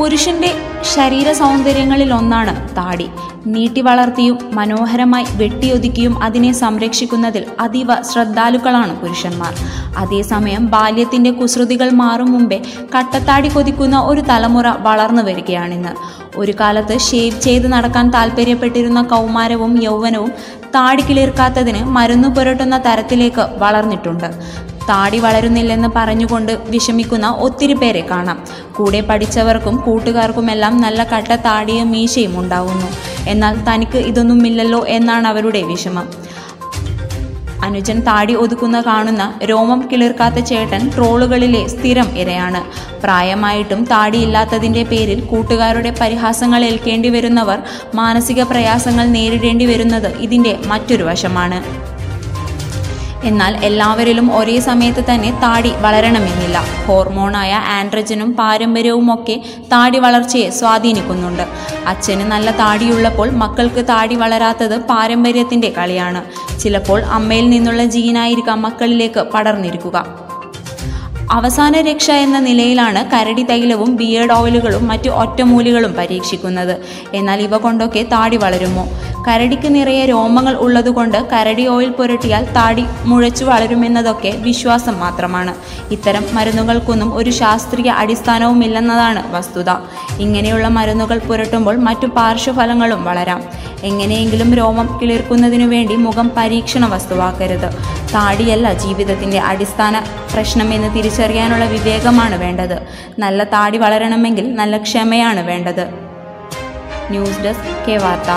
പുരുഷന്റെ ശരീര സൗന്ദര്യങ്ങളിൽ ഒന്നാണ് താടി. നീട്ടി വളർത്തിയും മനോഹരമായി വെട്ടിയൊതുക്കിയും അതിനെ സംരക്ഷിക്കുന്നതിൽ അതീവ ശ്രദ്ധാലുക്കളാണ് പുരുഷന്മാർ. അതേസമയം ബാല്യത്തിന്റെ കുസൃതികൾ മാറും മുമ്പേ കട്ടത്താടി കൊതിക്കുന്ന ഒരു തലമുറ വളർന്നു വരികയാണിന്ന്. ഒരു കാലത്ത് ഷേവ് ചെയ്ത് നടക്കാൻ താല്പര്യപ്പെട്ടിരുന്ന കൗമാരവും യൗവനവും താടി കിളിർക്കാത്തതിന് മരുന്ന് പുരട്ടുന്ന തരത്തിലേക്ക് വളർന്നിട്ടുണ്ട്. താടി വളരുന്നില്ലെന്ന് പറഞ്ഞുകൊണ്ട് വിഷമിക്കുന്ന ഒത്തിരി പേരെ കാണാം. കൂടെ പഠിച്ചവർക്കും കൂട്ടുകാർക്കുമെല്ലാം നല്ല കട്ട താടിയും മീശയും ഉണ്ടാവുന്നു. എന്നാൽ തനിക്ക് ഇതൊന്നുമില്ലല്ലോ എന്നാണ് അവരുടെ വിഷമം. അനുജൻ താടി ഒതുക്കുന്ന കാണുന്ന രോമം കിളിർക്കാത്ത ചേട്ടൻ ട്രോളുകളിലെ സ്ഥിരം ഇരയാണ്. പ്രായമായിട്ടും താടിയില്ലാത്തതിന്റെ പേരിൽ കൂട്ടുകാരുടെ പരിഹാസങ്ങൾ ഏൽക്കേണ്ടി വരുന്നവർ മാനസിക പ്രയാസങ്ങൾ നേരിടേണ്ടി വരുന്നത് ഇതിന്റെ മറ്റൊരു വശമാണ്. എന്നാൽ എല്ലാവരിലും ഒരേ സമയത്ത് തന്നെ താടി വളരണമെന്നില്ല. ഹോർമോണായ ആൻഡ്രജനും പാരമ്പര്യവും ഒക്കെ താടി വളർച്ചയെ സ്വാധീനിക്കുന്നുണ്ട്. അച്ഛന് നല്ല താടിയുള്ളപ്പോൾ മക്കൾക്ക് താടി വളരാത്തത് പാരമ്പര്യത്തിന്റെ കളിയാണ്. ചിലപ്പോൾ അമ്മയിൽ നിന്നുള്ള ജീനായിരിക്കാം മക്കളിലേക്ക് പടർന്നിരിക്കുക. അവസാന രക്ഷ എന്ന നിലയിലാണ് കരടി തൈലവും ബിയേഡ് ഓയിലുകളും മറ്റു ഒറ്റമൂലികളും പരീക്ഷിക്കുന്നത്. എന്നാൽ ഇവ കൊണ്ടൊക്കെ താടി വളരുമോ? കരടിക്ക് നിറയെ രോമങ്ങൾ ഉള്ളതുകൊണ്ട് കരടി ഓയിൽ പുരട്ടിയാൽ താടി മുഴച്ചു വളരുമെന്നതൊക്കെ വിശ്വാസം മാത്രമാണ്. ഇത്തരം മരുന്നുകൾക്കൊന്നും ഒരു ശാസ്ത്രീയ അടിസ്ഥാനവുമില്ലെന്നതാണ് വസ്തുത. ഇങ്ങനെയുള്ള മരുന്നുകൾ പുരട്ടുമ്പോൾ മറ്റു പാർശ്വഫലങ്ങളും വളരാം. എങ്ങനെയെങ്കിലും രോമം കിളിർക്കുന്നതിനു വേണ്ടി മുഖം പരീക്ഷണ വസ്തുവാക്കരുത്. താടിയല്ല ജീവിതത്തിന്റെ അടിസ്ഥാന പ്രശ്നമെന്ന് തിരിച്ചറിയാനുള്ള വിവേകമാണ് വേണ്ടത്. നല്ല താടി വളരണമെങ്കിൽ നല്ല ക്ഷമയാണ് വേണ്ടത്. ന്യൂസ് ഡെസ്ക് കെ വാർത്ത.